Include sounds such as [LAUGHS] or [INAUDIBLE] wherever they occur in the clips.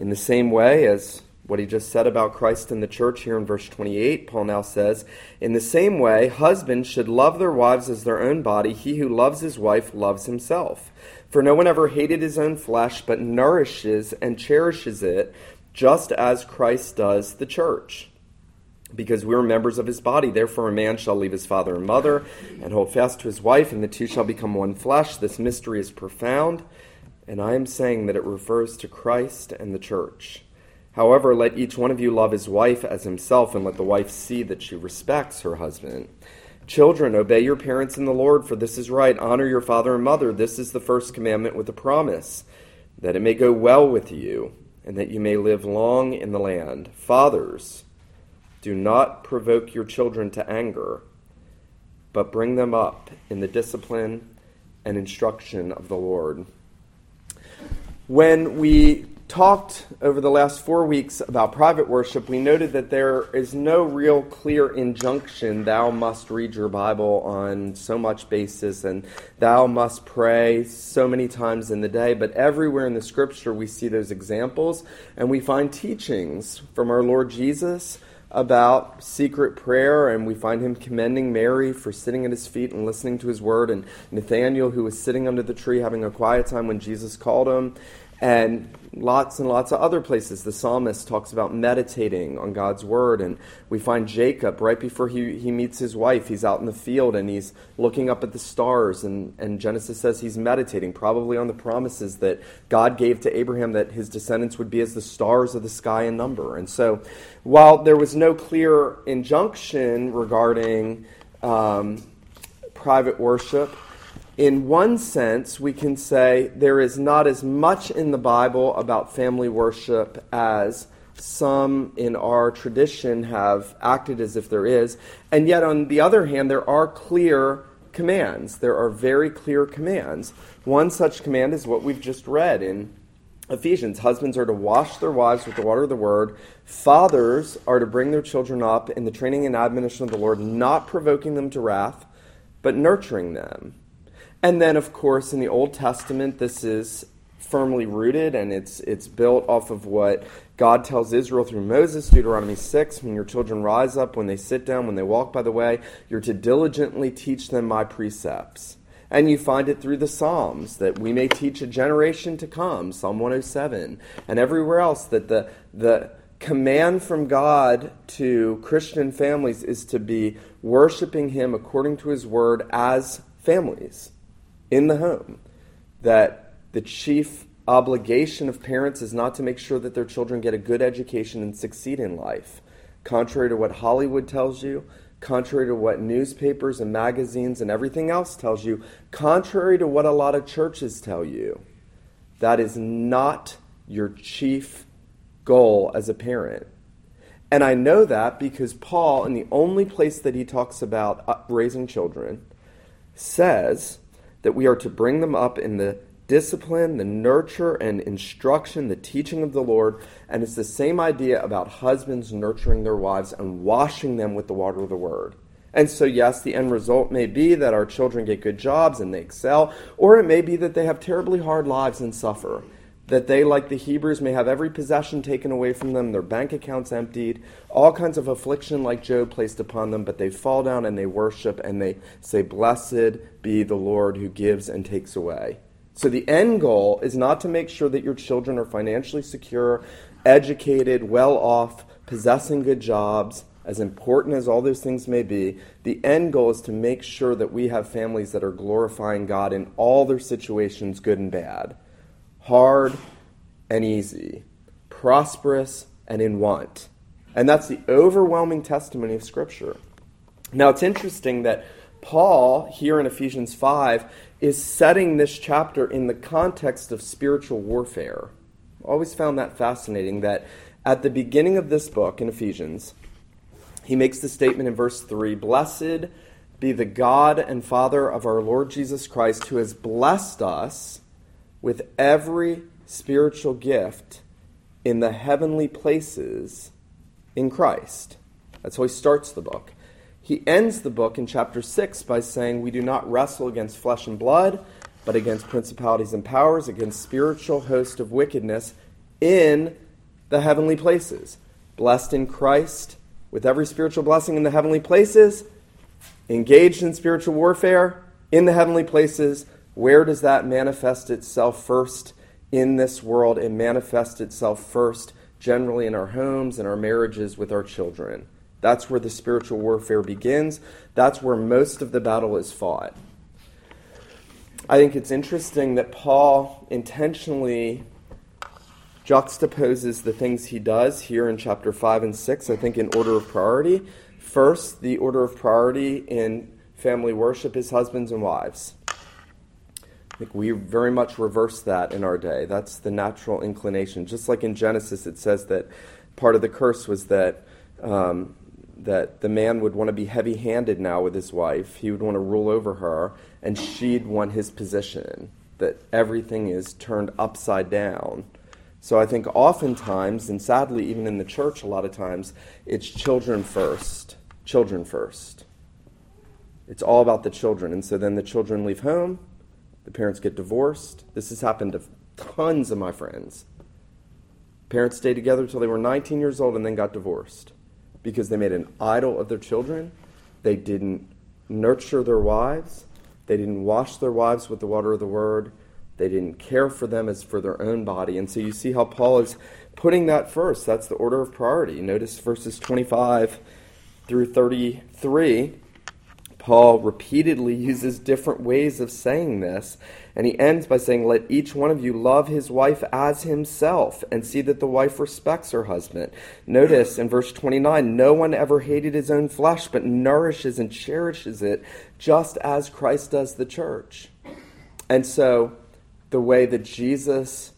In the same way as what he just said about Christ and the church here in verse 28, Paul now says, In the same way, husbands should love their wives as their own body. He who loves his wife loves himself. For no one ever hated his own flesh, but nourishes and cherishes it, just as Christ does the church because we are members of his body. Therefore, a man shall leave his father and mother and hold fast to his wife, and the two shall become one flesh. This mystery is profound, and I am saying that it refers to Christ and the church. However, let each one of you love his wife as himself, and let the wife see that she respects her husband. Children, obey your parents in the Lord, for this is right. Honor your father and mother. This is the first commandment with a promise, that it may go well with you, and that you may live long in the land. Fathers, do not provoke your children to anger, but bring them up in the discipline and instruction of the Lord. When we talked over the last four weeks about private worship, we noted that there is no real clear injunction, thou must read your Bible on so much basis and thou must pray so many times in the day. But everywhere in the scripture, we see those examples and we find teachings from our Lord Jesus about secret prayer, and we find him commending Mary for sitting at his feet and listening to his word, and Nathaniel, who was sitting under the tree having a quiet time when Jesus called him, and lots and lots of other places. The psalmist talks about meditating on God's word, and we find Jacob right before he, he meets his wife. He's out in the field and he's looking up at the stars, and, and Genesis says he's meditating, probably on the promises that God gave to Abraham that his descendants would be as the stars of the sky in number. And so, while there was no clear injunction regarding um, private worship, in one sense, we can say there is not as much in the Bible about family worship as some in our tradition have acted as if there is. And yet, on the other hand, there are clear commands. There are very clear commands. One such command is what we've just read in Ephesians. Husbands are to wash their wives with the water of the word. Fathers are to bring their children up in the training and admonition of the Lord, not provoking them to wrath, but nurturing them. And then, of course, in the Old Testament, this is firmly rooted and it's, it's built off of what God tells Israel through Moses, Deuteronomy 6 when your children rise up, when they sit down, when they walk by the way, you're to diligently teach them my precepts. And you find it through the Psalms that we may teach a generation to come, Psalm 107, and everywhere else that the, the command from God to Christian families is to be worshiping Him according to His word as families in the home that the chief obligation of parents is not to make sure that their children get a good education and succeed in life. Contrary to what Hollywood tells you, contrary to what newspapers and magazines and everything else tells you, contrary to what a lot of churches tell you, that is not your chief goal as a parent. And I know that because Paul, in the only place that he talks about uh, raising children, says that we are to bring them up in the discipline, the nurture and instruction, the teaching of the Lord. And it's the same idea about husbands nurturing their wives and washing them with the water of the word. And so, yes, the end result may be that our children get good jobs and they excel, or it may be that they have terribly hard lives and suffer that they, like the Hebrews, may have every possession taken away from them, their bank accounts emptied, all kinds of affliction like Job placed upon them, but they fall down and they worship and they say, Blessed be the Lord who gives and takes away. So the end goal is not to make sure that your children are financially secure, educated, well off, possessing good jobs, as important as all those things may be. The end goal is to make sure that we have families that are glorifying God in all their situations, good and bad hard and easy, prosperous and in want. And that's the overwhelming testimony of Scripture. Now, it's interesting that Paul, here in Ephesians 5, is setting this chapter in the context of spiritual warfare. Always found that fascinating that at the beginning of this book in Ephesians, he makes the statement in verse 3 Blessed be the God and Father of our Lord Jesus Christ, who has blessed us with every spiritual gift in the heavenly places in Christ. That's how he starts the book. He ends the book in chapter 6 by saying, We do not wrestle against flesh and blood, but against principalities and powers, against spiritual hosts of wickedness in the heavenly places. Blessed in Christ with every spiritual blessing in the heavenly places, engaged in spiritual warfare in the heavenly places. Where does that manifest itself first in this world? It manifests itself first generally in our homes and our marriages with our children. That's where the spiritual warfare begins. That's where most of the battle is fought. I think it's interesting that Paul intentionally juxtaposes the things he does here in chapter 5 and 6, I think, in order of priority. First, the order of priority in family worship is husbands and wives. Think we very much reverse that in our day. That's the natural inclination. Just like in Genesis, it says that part of the curse was that um, that the man would want to be heavy handed now with his wife. He would want to rule over her, and she'd want his position, that everything is turned upside down. So I think oftentimes, and sadly, even in the church, a lot of times, it's children first. Children first. It's all about the children. And so then the children leave home, the parents get divorced. This has happened to tons of my friends. Parents stayed together until they were 19 years old and then got divorced because they made an idol of their children. They didn't nurture their wives. They didn't wash their wives with the water of the word. They didn't care for them as for their own body. And so you see how Paul is putting that first. That's the order of priority. Notice verses 25 through 33 Paul repeatedly uses different ways of saying this, and he ends by saying, Let each one of you love his wife as himself, and see that the wife respects her husband. Notice in verse 29 no one ever hated his own flesh, but nourishes and cherishes it, just as Christ does the church. And so, the way that Jesus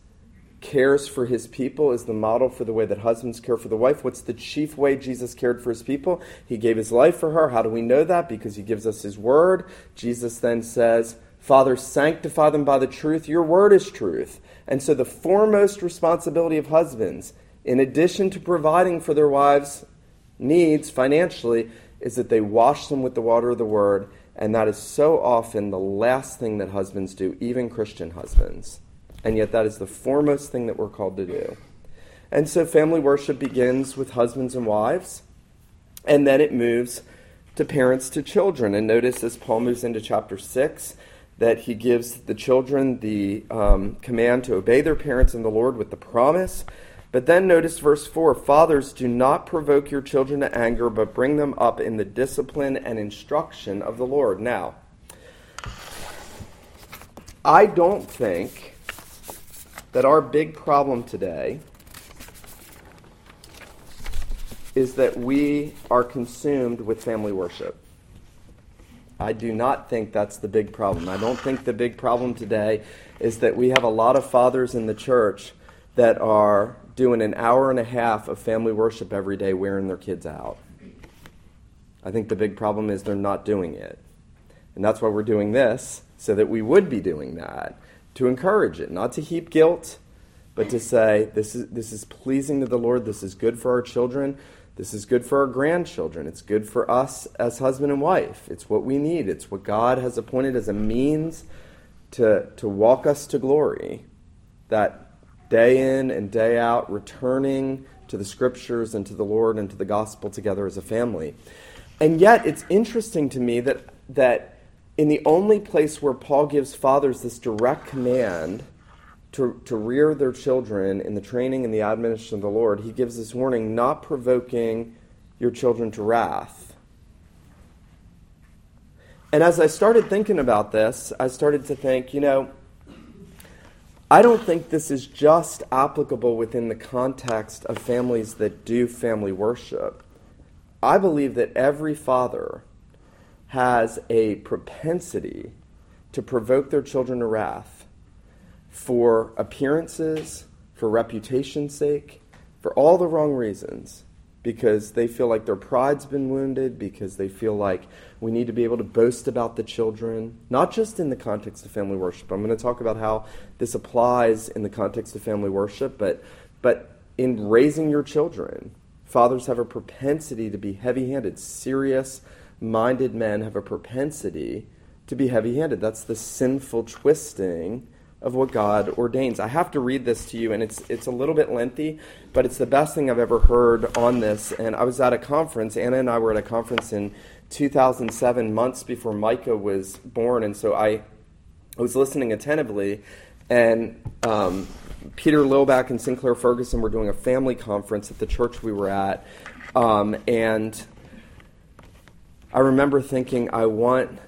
cares for his people is the model for the way that husbands care for the wife. What's the chief way Jesus cared for his people? He gave his life for her. How do we know that? Because he gives us his word. Jesus then says, Father, sanctify them by the truth. Your word is truth. And so the foremost responsibility of husbands, in addition to providing for their wives' needs financially, is that they wash them with the water of the word. And that is so often the last thing that husbands do, even Christian husbands. And yet, that is the foremost thing that we're called to do. And so, family worship begins with husbands and wives, and then it moves to parents to children. And notice as Paul moves into chapter 6 that he gives the children the um, command to obey their parents in the Lord with the promise. But then notice verse 4 Fathers, do not provoke your children to anger, but bring them up in the discipline and instruction of the Lord. Now, I don't think that our big problem today is that we are consumed with family worship. I do not think that's the big problem. I don't think the big problem today is that we have a lot of fathers in the church that are doing an hour and a half of family worship every day wearing their kids out. I think the big problem is they're not doing it. And that's why we're doing this, so that we would be doing that to encourage it, not to heap guilt, but to say this is this is pleasing to the Lord, this is good for our children, this is good for our grandchildren, it's good for us as husband and wife. It's what we need. It's what God has appointed as a means to to walk us to glory. That day in and day out returning to the scriptures and to the Lord and to the gospel together as a family. And yet it's interesting to me that that in the only place where Paul gives fathers this direct command to, to rear their children in the training and the admonition of the Lord, he gives this warning not provoking your children to wrath. And as I started thinking about this, I started to think, you know, I don't think this is just applicable within the context of families that do family worship. I believe that every father has a propensity to provoke their children to wrath for appearances, for reputation's sake, for all the wrong reasons. Because they feel like their pride's been wounded, because they feel like we need to be able to boast about the children, not just in the context of family worship. I'm going to talk about how this applies in the context of family worship, but, but in raising your children, fathers have a propensity to be heavy handed, serious, minded men have a propensity to be heavy handed. That's the sinful twisting of what God ordains. I have to read this to you, and it's, it's a little bit lengthy, but it's the best thing I've ever heard on this. And I was at a conference, Anna and I were at a conference in 2007, months before Micah was born, and so I was listening attentively, and um, Peter Lillback and Sinclair Ferguson were doing a family conference at the church we were at, um, and I remember thinking, I want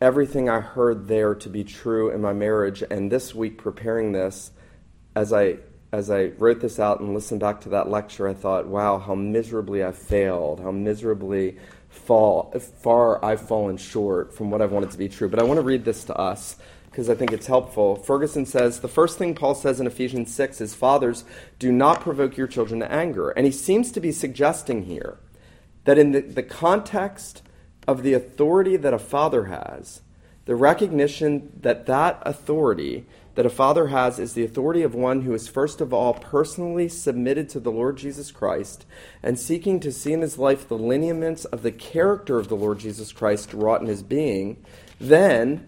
everything I heard there to be true in my marriage. And this week, preparing this, as I as I wrote this out and listened back to that lecture, I thought, wow, how miserably I failed, how miserably fall, far I've fallen short from what I've wanted to be true. But I want to read this to us because I think it's helpful. Ferguson says the first thing Paul says in Ephesians 6 is, Fathers, do not provoke your children to anger. And he seems to be suggesting here that in the, the context of the authority that a father has, the recognition that that authority that a father has is the authority of one who is first of all personally submitted to the Lord Jesus Christ and seeking to see in his life the lineaments of the character of the Lord Jesus Christ wrought in his being, then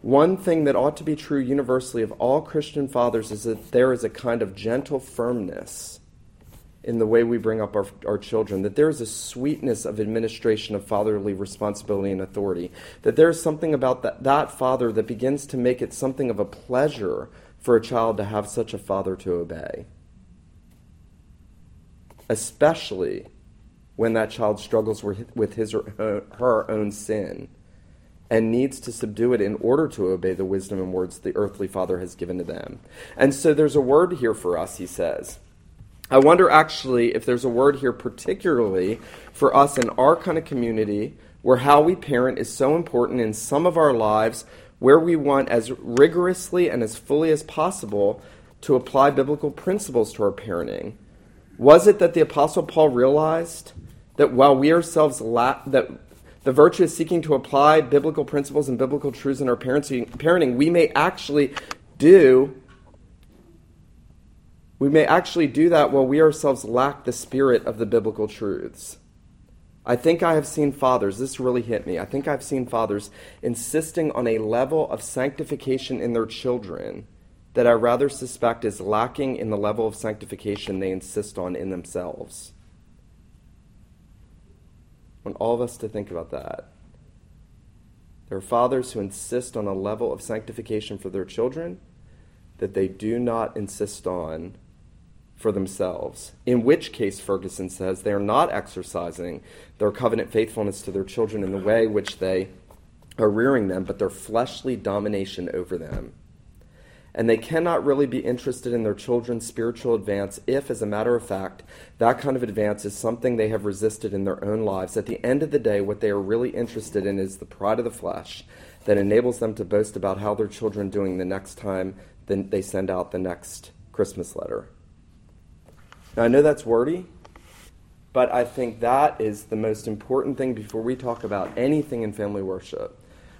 one thing that ought to be true universally of all Christian fathers is that there is a kind of gentle firmness in the way we bring up our, our children, that there is a sweetness of administration of fatherly responsibility and authority, that there is something about that, that father that begins to make it something of a pleasure for a child to have such a father to obey. Especially when that child struggles with his or her own sin and needs to subdue it in order to obey the wisdom and words the earthly father has given to them. And so there's a word here for us, he says. I wonder actually if there's a word here, particularly for us in our kind of community, where how we parent is so important in some of our lives, where we want as rigorously and as fully as possible to apply biblical principles to our parenting. Was it that the Apostle Paul realized that while we ourselves la- that the virtue is seeking to apply biblical principles and biblical truths in our parenting, parenting, we may actually do we may actually do that while we ourselves lack the spirit of the biblical truths. I think I have seen fathers, this really hit me. I think I've seen fathers insisting on a level of sanctification in their children that I rather suspect is lacking in the level of sanctification they insist on in themselves. I want all of us to think about that. There are fathers who insist on a level of sanctification for their children that they do not insist on for themselves. In which case, Ferguson says, they are not exercising their covenant faithfulness to their children in the way which they are rearing them, but their fleshly domination over them. And they cannot really be interested in their children's spiritual advance if, as a matter of fact, that kind of advance is something they have resisted in their own lives. At the end of the day, what they are really interested in is the pride of the flesh that enables them to boast about how their children are doing the next time they send out the next Christmas letter. Now, I know that's wordy, but I think that is the most important thing before we talk about anything in family worship.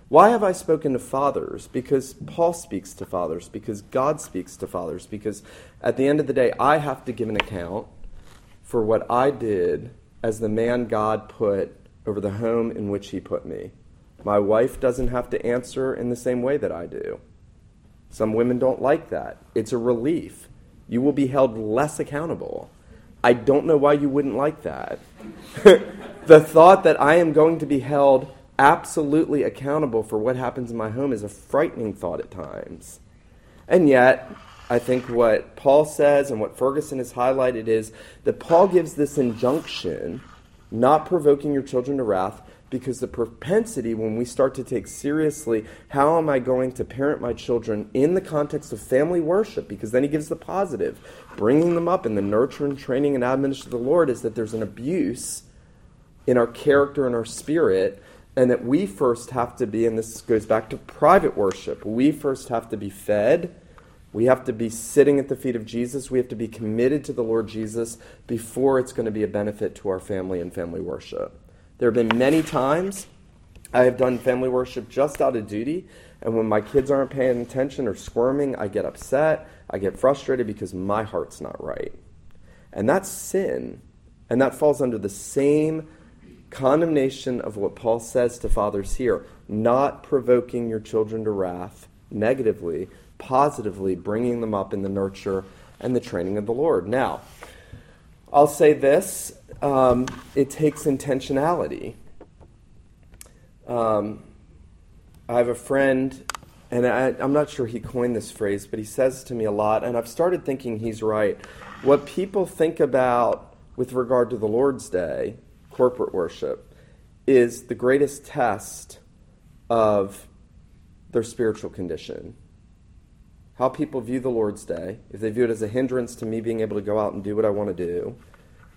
Why have I spoken to fathers? Because Paul speaks to fathers, because God speaks to fathers, because at the end of the day, I have to give an account for what I did as the man God put over the home in which He put me. My wife doesn't have to answer in the same way that I do. Some women don't like that. It's a relief. You will be held less accountable. I don't know why you wouldn't like that. [LAUGHS] the thought that I am going to be held absolutely accountable for what happens in my home is a frightening thought at times. And yet, I think what Paul says and what Ferguson has highlighted is that Paul gives this injunction, not provoking your children to wrath, because the propensity when we start to take seriously how am I going to parent my children in the context of family worship, because then he gives the positive, bringing them up in the nurture and training and admonition of the Lord, is that there's an abuse in our character and our spirit, and that we first have to be, and this goes back to private worship, we first have to be fed. We have to be sitting at the feet of Jesus. We have to be committed to the Lord Jesus before it's going to be a benefit to our family and family worship. There have been many times I have done family worship just out of duty, and when my kids aren't paying attention or squirming, I get upset. I get frustrated because my heart's not right. And that's sin. And that falls under the same condemnation of what Paul says to fathers here not provoking your children to wrath negatively, positively, bringing them up in the nurture and the training of the Lord. Now, I'll say this um, it takes intentionality. Um, I have a friend, and I, I'm not sure he coined this phrase, but he says to me a lot, and I've started thinking he's right. What people think about with regard to the Lord's Day, corporate worship, is the greatest test of their spiritual condition. How people view the Lord's Day, if they view it as a hindrance to me being able to go out and do what I want to do,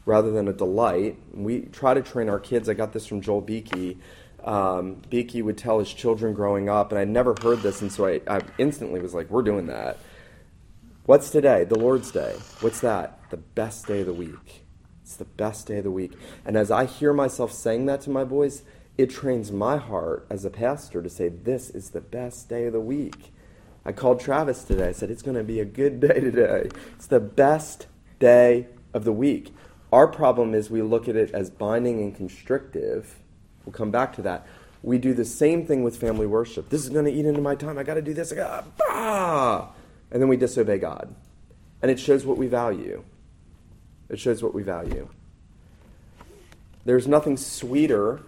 rather than a delight. We try to train our kids. I got this from Joel Beeke. Um, Beeke would tell his children growing up, and I'd never heard this, and so I, I instantly was like, "We're doing that." What's today? The Lord's Day. What's that? The best day of the week. It's the best day of the week. And as I hear myself saying that to my boys, it trains my heart as a pastor to say, This is the best day of the week. I called Travis today. I said, It's going to be a good day today. It's the best day of the week. Our problem is we look at it as binding and constrictive. We'll come back to that. We do the same thing with family worship. This is going to eat into my time. I got to do this. I got ah, and then we disobey God, and it shows what we value. It shows what we value. There's nothing sweeter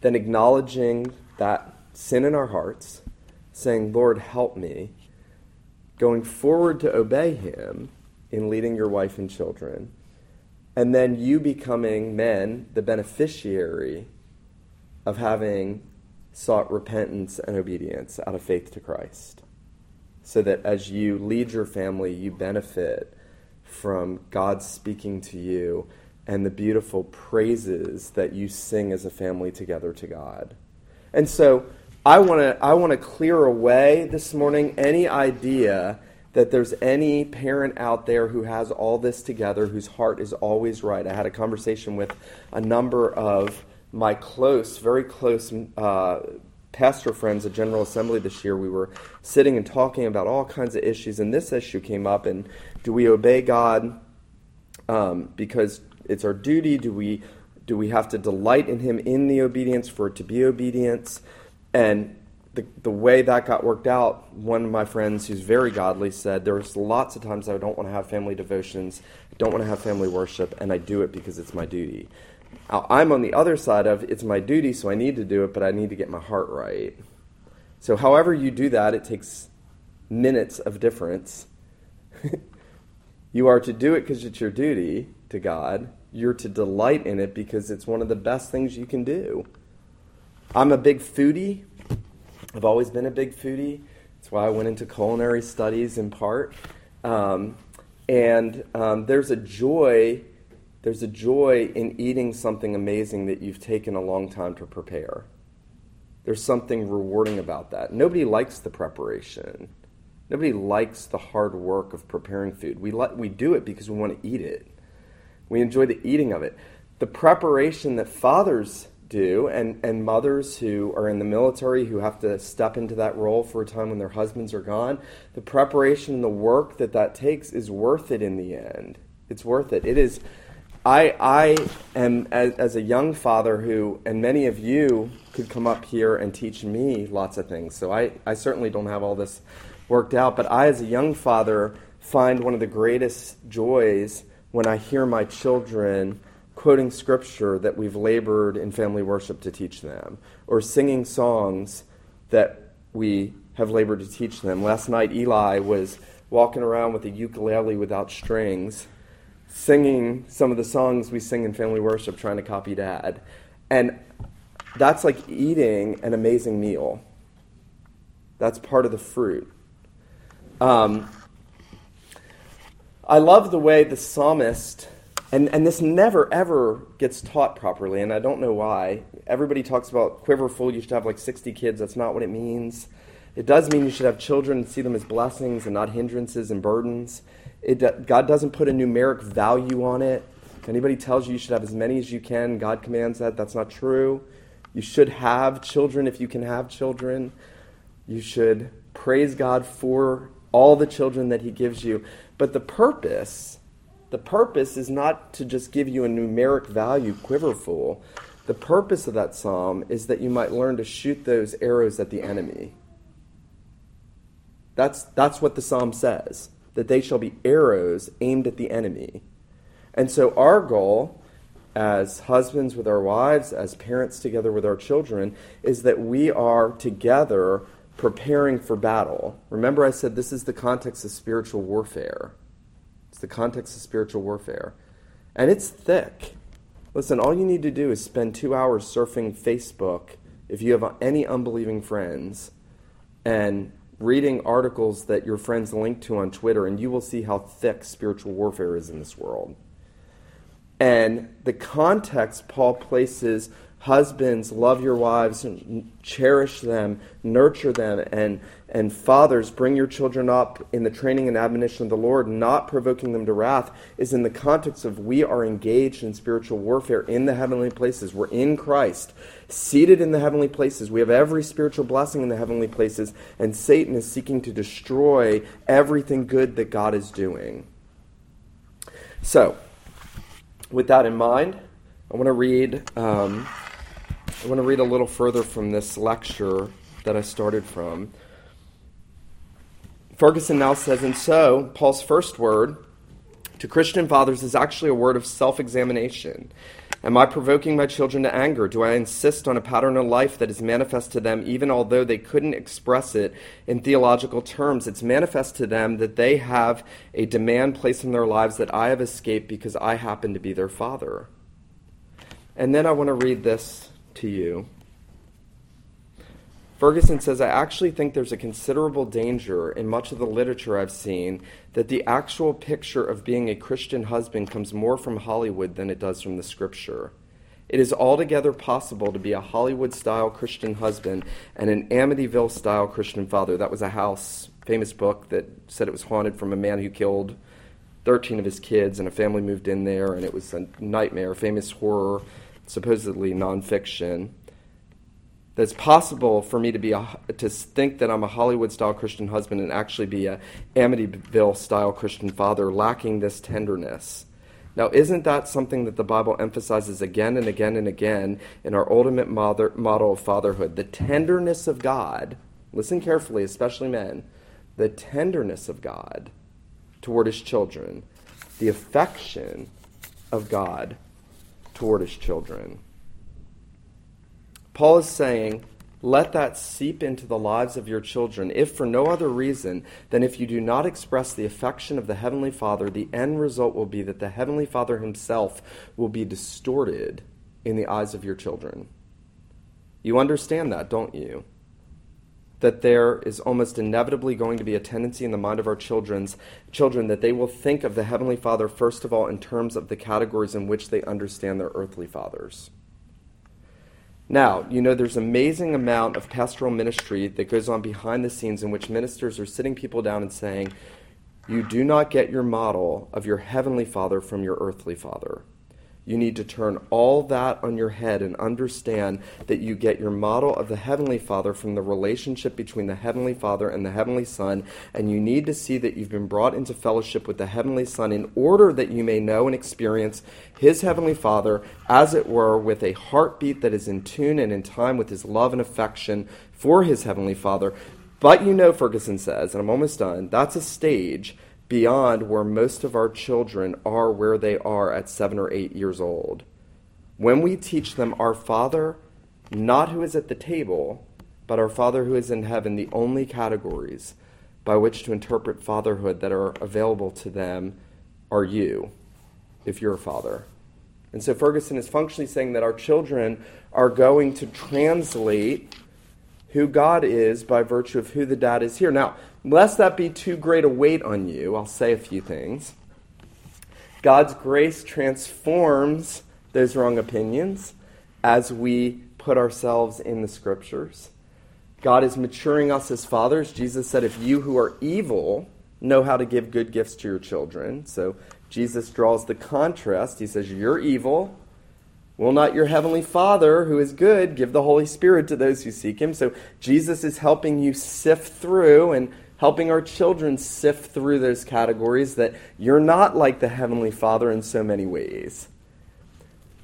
than acknowledging that sin in our hearts, saying, "Lord, help me," going forward to obey Him in leading your wife and children and then you becoming men the beneficiary of having sought repentance and obedience out of faith to Christ. So that as you lead your family, you benefit from God speaking to you and the beautiful praises that you sing as a family together to God. And so I want to I want to clear away this morning any idea that there's any parent out there who has all this together, whose heart is always right. I had a conversation with a number of my close, very close uh, pastor friends at General Assembly this year. We were sitting and talking about all kinds of issues, and this issue came up. And do we obey God um, because it's our duty? Do we do we have to delight in Him in the obedience for it to be obedience? And the, the way that got worked out, one of my friends who's very godly said, There's lots of times I don't want to have family devotions, I don't want to have family worship, and I do it because it's my duty. I'm on the other side of it's my duty, so I need to do it, but I need to get my heart right. So, however you do that, it takes minutes of difference. [LAUGHS] you are to do it because it's your duty to God. You're to delight in it because it's one of the best things you can do. I'm a big foodie. I've always been a big foodie. That's why I went into culinary studies in part. Um, and um, there's a joy, there's a joy in eating something amazing that you've taken a long time to prepare. There's something rewarding about that. Nobody likes the preparation. Nobody likes the hard work of preparing food. We, li- we do it because we want to eat it. We enjoy the eating of it. The preparation that fathers do, and, and mothers who are in the military who have to step into that role for a time when their husbands are gone, the preparation and the work that that takes is worth it in the end. It's worth it. It is. I, I am, as, as a young father who, and many of you could come up here and teach me lots of things. So I, I certainly don't have all this worked out, but I, as a young father, find one of the greatest joys when I hear my children quoting scripture that we've labored in family worship to teach them, or singing songs that we have labored to teach them. Last night, Eli was walking around with a ukulele without strings, singing some of the songs we sing in family worship, trying to copy dad. And that's like eating an amazing meal. That's part of the fruit. Um, I love the way the psalmist and, and this never, ever gets taught properly, and I don't know why. Everybody talks about quiverful, you should have like 60 kids. That's not what it means. It does mean you should have children and see them as blessings and not hindrances and burdens. It, God doesn't put a numeric value on it. If anybody tells you you should have as many as you can, God commands that. That's not true. You should have children if you can have children. You should praise God for all the children that He gives you. But the purpose the purpose is not to just give you a numeric value, quiverful. The purpose of that psalm is that you might learn to shoot those arrows at the enemy. That's, that's what the psalm says, that they shall be arrows aimed at the enemy. And so, our goal as husbands with our wives, as parents together with our children, is that we are together preparing for battle. Remember, I said this is the context of spiritual warfare. The context of spiritual warfare. And it's thick. Listen, all you need to do is spend two hours surfing Facebook if you have any unbelieving friends and reading articles that your friends link to on Twitter, and you will see how thick spiritual warfare is in this world. And the context Paul places husbands, love your wives, and cherish them, nurture them, and, and fathers, bring your children up in the training and admonition of the Lord, not provoking them to wrath, is in the context of we are engaged in spiritual warfare in the heavenly places. We're in Christ, seated in the heavenly places. We have every spiritual blessing in the heavenly places, and Satan is seeking to destroy everything good that God is doing. So, with that in mind, I want to read. Um, I want to read a little further from this lecture that I started from. Ferguson now says, and so Paul's first word to Christian fathers is actually a word of self examination. Am I provoking my children to anger? Do I insist on a pattern of life that is manifest to them even although they couldn't express it in theological terms? It's manifest to them that they have a demand placed in their lives that I have escaped because I happen to be their father. And then I want to read this to you. Ferguson says, I actually think there's a considerable danger in much of the literature I've seen that the actual picture of being a Christian husband comes more from Hollywood than it does from the scripture. It is altogether possible to be a Hollywood style Christian husband and an Amityville style Christian father. That was a house, famous book that said it was haunted from a man who killed 13 of his kids, and a family moved in there, and it was a nightmare, famous horror supposedly nonfiction, that it's possible for me to be a, to think that I'm a Hollywood style Christian husband and actually be a Amityville style Christian father, lacking this tenderness. Now, isn't that something that the Bible emphasizes again and again and again in our ultimate mother, model of fatherhood? The tenderness of God. Listen carefully, especially men. The tenderness of God toward his children, the affection of God toward his children. Paul is saying, let that seep into the lives of your children, if for no other reason than if you do not express the affection of the Heavenly Father, the end result will be that the Heavenly Father Himself will be distorted in the eyes of your children. You understand that, don't you? that there is almost inevitably going to be a tendency in the mind of our children's children that they will think of the heavenly father first of all in terms of the categories in which they understand their earthly fathers now you know there's amazing amount of pastoral ministry that goes on behind the scenes in which ministers are sitting people down and saying you do not get your model of your heavenly father from your earthly father you need to turn all that on your head and understand that you get your model of the Heavenly Father from the relationship between the Heavenly Father and the Heavenly Son. And you need to see that you've been brought into fellowship with the Heavenly Son in order that you may know and experience His Heavenly Father, as it were, with a heartbeat that is in tune and in time with His love and affection for His Heavenly Father. But you know, Ferguson says, and I'm almost done, that's a stage beyond where most of our children are where they are at seven or eight years old. When we teach them our Father, not who is at the table, but our Father who is in heaven, the only categories by which to interpret fatherhood that are available to them are you, if you're a father. And so Ferguson is functionally saying that our children are going to translate who God is by virtue of who the dad is here. Now, lest that be too great a weight on you, I'll say a few things. God's grace transforms those wrong opinions as we put ourselves in the scriptures. God is maturing us as fathers. Jesus said, If you who are evil know how to give good gifts to your children. So Jesus draws the contrast. He says, You're evil. Will not your heavenly Father, who is good, give the Holy Spirit to those who seek him? So Jesus is helping you sift through and helping our children sift through those categories that you're not like the Heavenly Father in so many ways.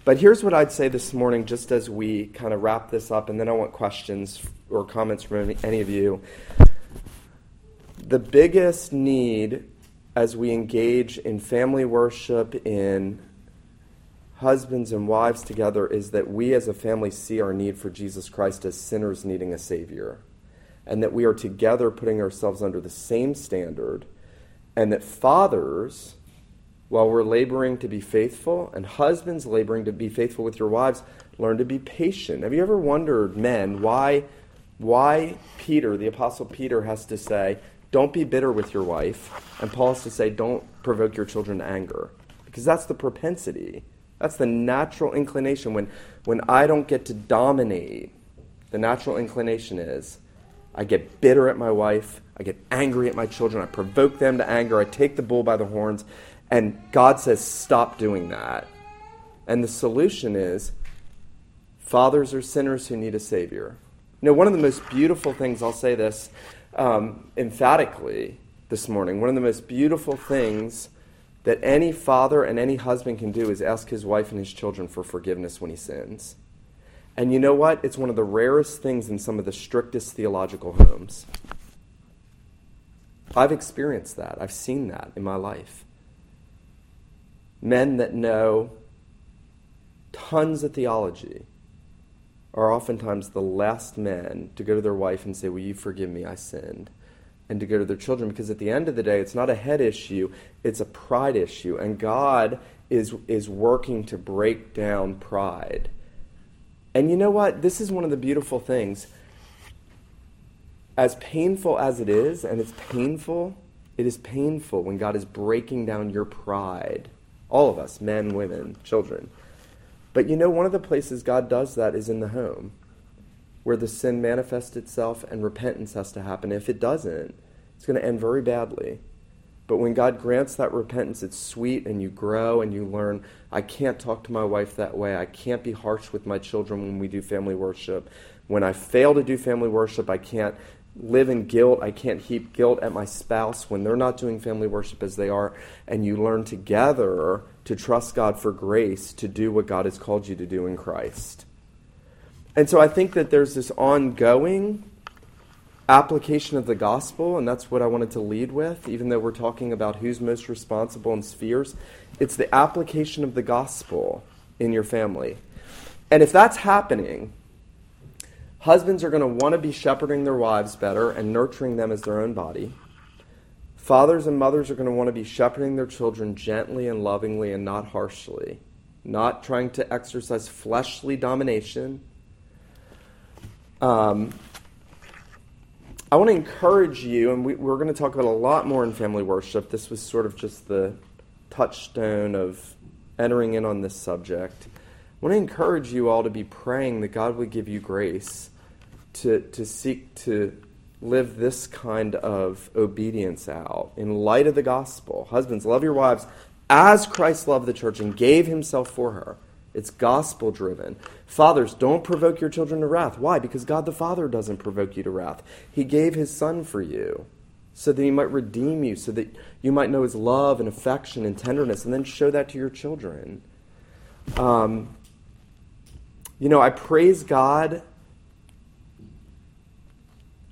But here's what I'd say this morning, just as we kind of wrap this up, and then I want questions or comments from any of you. the biggest need as we engage in family worship, in husbands and wives together, is that we as a family see our need for Jesus Christ as sinners needing a Savior. And that we are together putting ourselves under the same standard. And that fathers, while we're laboring to be faithful, and husbands laboring to be faithful with your wives, learn to be patient. Have you ever wondered, men, why, why Peter, the Apostle Peter, has to say, don't be bitter with your wife, and Paul has to say, don't provoke your children to anger? Because that's the propensity. That's the natural inclination. When, when I don't get to dominate, the natural inclination is I get bitter at my wife, I get angry at my children, I provoke them to anger, I take the bull by the horns, and God says, stop doing that. And the solution is fathers are sinners who need a Savior. Know, one of the most beautiful things, I'll say this um, emphatically this morning, one of the most beautiful things that any father and any husband can do is ask his wife and his children for forgiveness when he sins. And you know what? It's one of the rarest things in some of the strictest theological homes. I've experienced that. I've seen that in my life. Men that know tons of theology are oftentimes the last men to go to their wife and say, Will you forgive me? I sinned and to go to their children because at the end of the day, it's not a head issue, it's a pride issue. And God is, is working to break down pride. And you know what? This is one of the beautiful things. As painful as it is, and it's painful, it is painful when God is breaking down your pride. All of us, men, women, children. But you know, one of the places God does that is in the home where the sin manifests itself and repentance has to happen. If it doesn't, it's going to end very badly. But when God grants that repentance, it's sweet and you grow and you learn I can't talk to my wife that way. I can't be harsh with my children when we do family worship. When I fail to do family worship, I can't live in guilt. I can't heap guilt at my spouse when they're not doing family worship as they are. And you learn together to trust God for grace to do what God has called you to do in Christ. And so I think that there's this ongoing application of the gospel, and that's what I wanted to lead with, even though we're talking about who's most responsible in spheres. It's the application of the gospel in your family. And if that's happening, husbands are going to want to be shepherding their wives better and nurturing them as their own body. Fathers and mothers are going to want to be shepherding their children gently and lovingly and not harshly, not trying to exercise fleshly domination um, I want to encourage you, and we, we're going to talk about a lot more in family worship. This was sort of just the touchstone of entering in on this subject. I want to encourage you all to be praying that God would give you grace to, to seek to live this kind of obedience out in light of the gospel. Husbands, love your wives as Christ loved the church and gave himself for her. It's gospel driven. Fathers, don't provoke your children to wrath. Why? Because God the Father doesn't provoke you to wrath. He gave his Son for you so that he might redeem you, so that you might know his love and affection and tenderness, and then show that to your children. Um, you know, I praise God.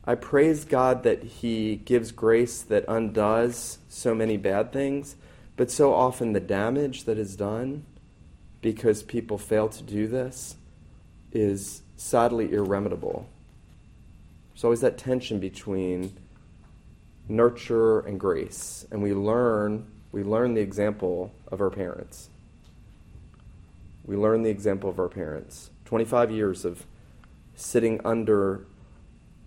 I praise God that He gives grace that undoes so many bad things, but so often the damage that is done because people fail to do this is sadly irremediable. There's always that tension between nurture and grace, and we learn we learn the example of our parents. We learn the example of our parents. 25 years of sitting under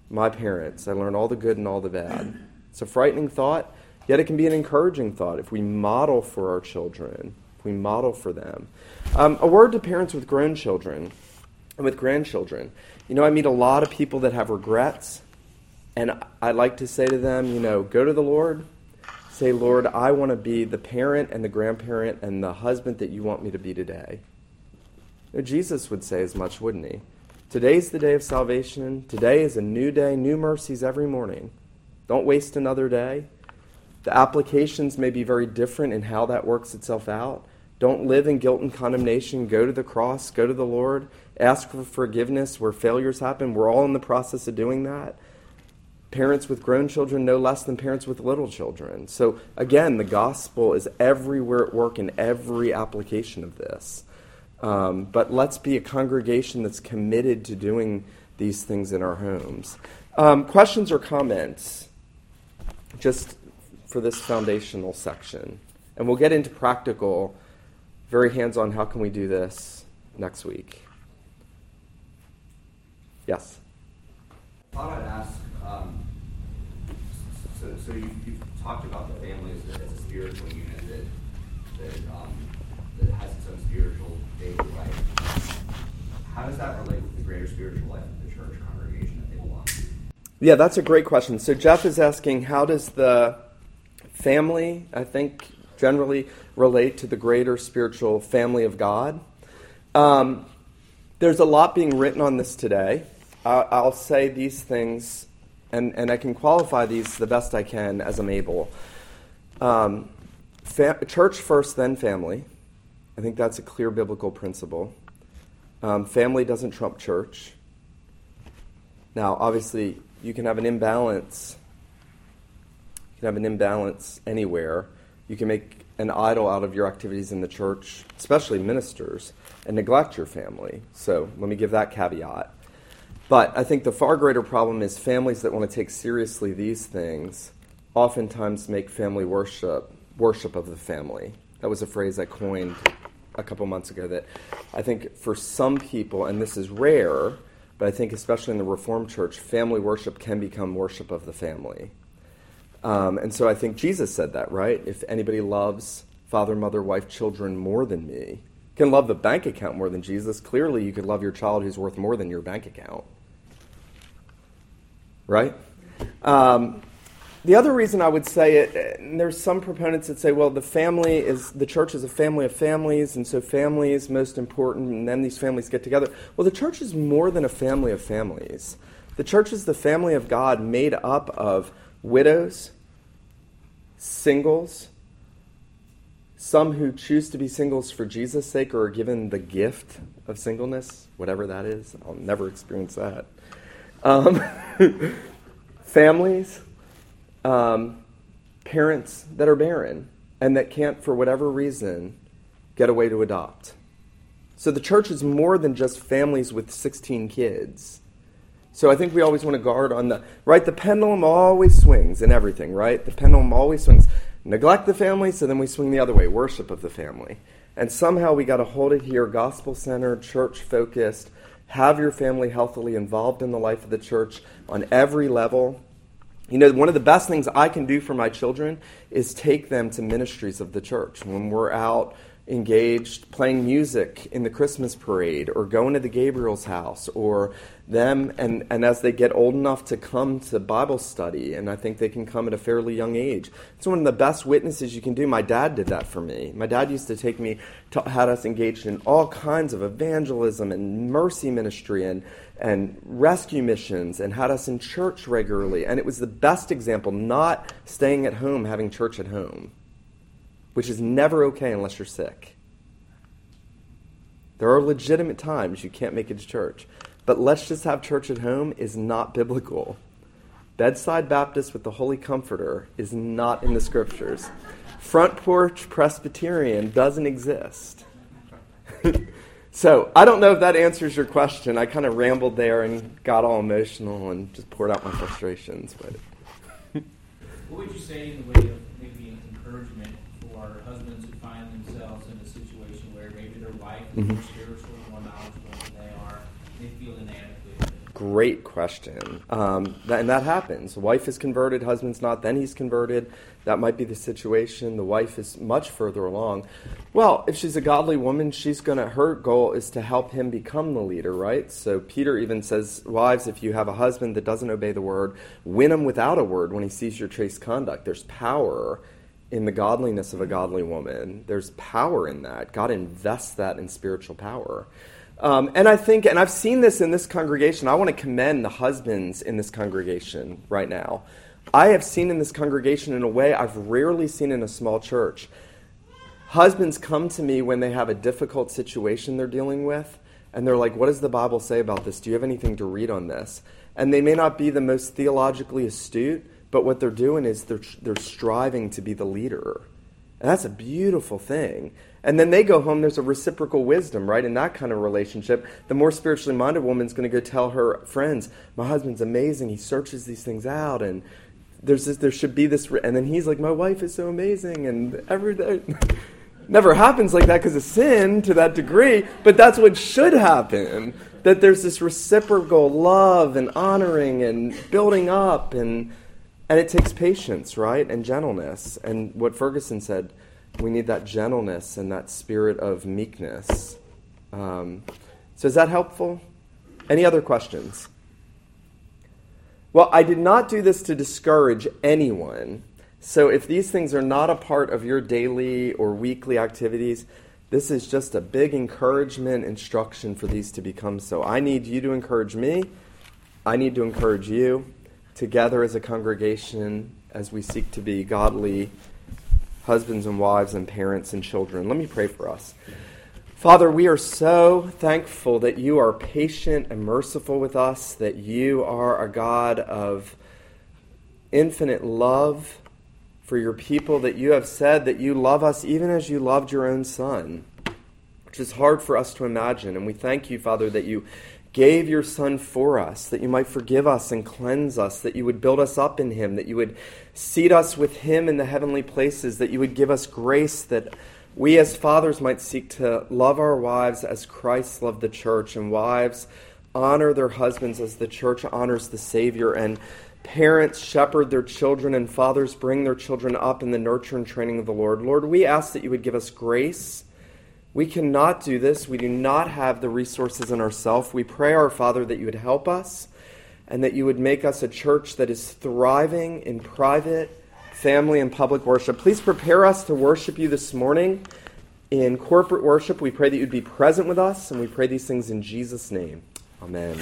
my parents, I learned all the good and all the bad. It's a frightening thought, yet it can be an encouraging thought if we model for our children we model for them. Um, a word to parents with grown children and with grandchildren. You know, I meet a lot of people that have regrets, and I like to say to them, you know, go to the Lord. Say, Lord, I want to be the parent and the grandparent and the husband that you want me to be today. You know, Jesus would say as much, wouldn't he? Today's the day of salvation. Today is a new day, new mercies every morning. Don't waste another day. The applications may be very different in how that works itself out. Don't live in guilt and condemnation. Go to the cross, go to the Lord, ask for forgiveness where failures happen. We're all in the process of doing that. parents with grown children no less than parents with little children. So, again, the gospel is everywhere at work in every application of this. Um, but let's be a congregation that's committed to doing these things in our homes. Um, questions or comments? Just for this foundational section. And we'll get into practical, very hands on how can we do this next week. Yes? I thought I'd ask um, so, so you, you've talked about the family as a, as a spiritual unit that, that, um, that has its own spiritual daily life. How does that relate with the greater spiritual life of the church congregation that they belong to? Yeah, that's a great question. So Jeff is asking how does the family, I think, generally relate to the greater spiritual family of God? Um, there's a lot being written on this today. I'll, I'll say these things, and, and I can qualify these the best I can as I'm able. Um, church first, then family. I think that's a clear biblical principle. Um, family doesn't trump church. Now, obviously, you can have an imbalance. Can have an imbalance anywhere. You can make an idol out of your activities in the church, especially ministers, and neglect your family. So let me give that caveat. But I think the far greater problem is families that want to take seriously these things oftentimes make family worship worship of the family. That was a phrase I coined a couple months ago that I think for some people, and this is rare, but I think especially in the Reformed Church, family worship can become worship of the family. Um, and so I think Jesus said that, right? If anybody loves father, mother, wife, children more than me, can love the bank account more than Jesus, clearly you could love your child who's worth more than your bank account. Right? Um, the other reason I would say it, there's some proponents that say, well, the family is, the church is a family of families, and so family is most important, and then these families get together. Well, the church is more than a family of families. The church is the family of God made up of widows, singles, some who choose to be singles for Jesus' sake or are given the gift of singleness, whatever that is. I'll never experience that. Um, [LAUGHS] families um, parents that are barren and that can't, for whatever reason, get away to adopt. So the church is more than just families with 16 kids. So I think we always want to guard on the right. The pendulum always swings in everything, right? The pendulum always swings. Neglect the family, so then we swing the other way, worship of the family. And somehow we got to hold it here, gospel centered, church focused. Have your family healthily involved in the life of the church on every level. You know, one of the best things I can do for my children is take them to ministries of the church. When we're out engaged playing music in the Christmas parade or going to the Gabriel's house or them and, and as they get old enough to come to Bible study and I think they can come at a fairly young age. It's one of the best witnesses you can do. My dad did that for me. My dad used to take me to, had us engaged in all kinds of evangelism and mercy ministry and and rescue missions and had us in church regularly. And it was the best example, not staying at home having church at home, which is never okay unless you're sick. There are legitimate times you can't make it to church. But let's just have church at home is not biblical. Bedside Baptist with the Holy Comforter is not in the scriptures. Front porch Presbyterian doesn't exist. [LAUGHS] So I don't know if that answers your question. I kind of rambled there and got all emotional and just poured out my frustrations. But [LAUGHS] what would you say in the way of maybe encouragement for husbands who find themselves in a situation where maybe their wife is mm-hmm. more spiritual, more knowledgeable than they are, they feel inadequate? Great question. Um, that, and that happens. Wife is converted, husband's not. Then he's converted. That might be the situation. The wife is much further along. Well, if she's a godly woman, she's going to, her goal is to help him become the leader, right? So Peter even says, Wives, if you have a husband that doesn't obey the word, win him without a word when he sees your chaste conduct. There's power in the godliness of a godly woman. There's power in that. God invests that in spiritual power. Um, and I think, and I've seen this in this congregation, I want to commend the husbands in this congregation right now. I have seen in this congregation in a way I've rarely seen in a small church. Husbands come to me when they have a difficult situation they're dealing with, and they're like, What does the Bible say about this? Do you have anything to read on this? And they may not be the most theologically astute, but what they're doing is they're, they're striving to be the leader. And that's a beautiful thing. And then they go home, there's a reciprocal wisdom, right? In that kind of relationship, the more spiritually minded woman's going to go tell her friends, My husband's amazing. He searches these things out. And there's this, there should be this. And then he's like, My wife is so amazing. And every day. [LAUGHS] Never happens like that because of sin to that degree, but that's what should happen. That there's this reciprocal love and honoring and building up, and, and it takes patience, right? And gentleness. And what Ferguson said we need that gentleness and that spirit of meekness. Um, so, is that helpful? Any other questions? Well, I did not do this to discourage anyone. So, if these things are not a part of your daily or weekly activities, this is just a big encouragement, instruction for these to become so. I need you to encourage me. I need to encourage you together as a congregation as we seek to be godly husbands and wives and parents and children. Let me pray for us. Father, we are so thankful that you are patient and merciful with us, that you are a God of infinite love for your people, that you have said that you love us even as you loved your own Son, which is hard for us to imagine. And we thank you, Father, that you gave your Son for us, that you might forgive us and cleanse us, that you would build us up in Him, that you would seat us with Him in the heavenly places, that you would give us grace that we as fathers might seek to love our wives as Christ loved the church, and wives honor their husbands as the church honors the Savior, and parents shepherd their children, and fathers bring their children up in the nurture and training of the Lord. Lord, we ask that you would give us grace we cannot do this. We do not have the resources in ourselves. We pray, our Father, that you would help us and that you would make us a church that is thriving in private, family, and public worship. Please prepare us to worship you this morning in corporate worship. We pray that you'd be present with us, and we pray these things in Jesus' name. Amen.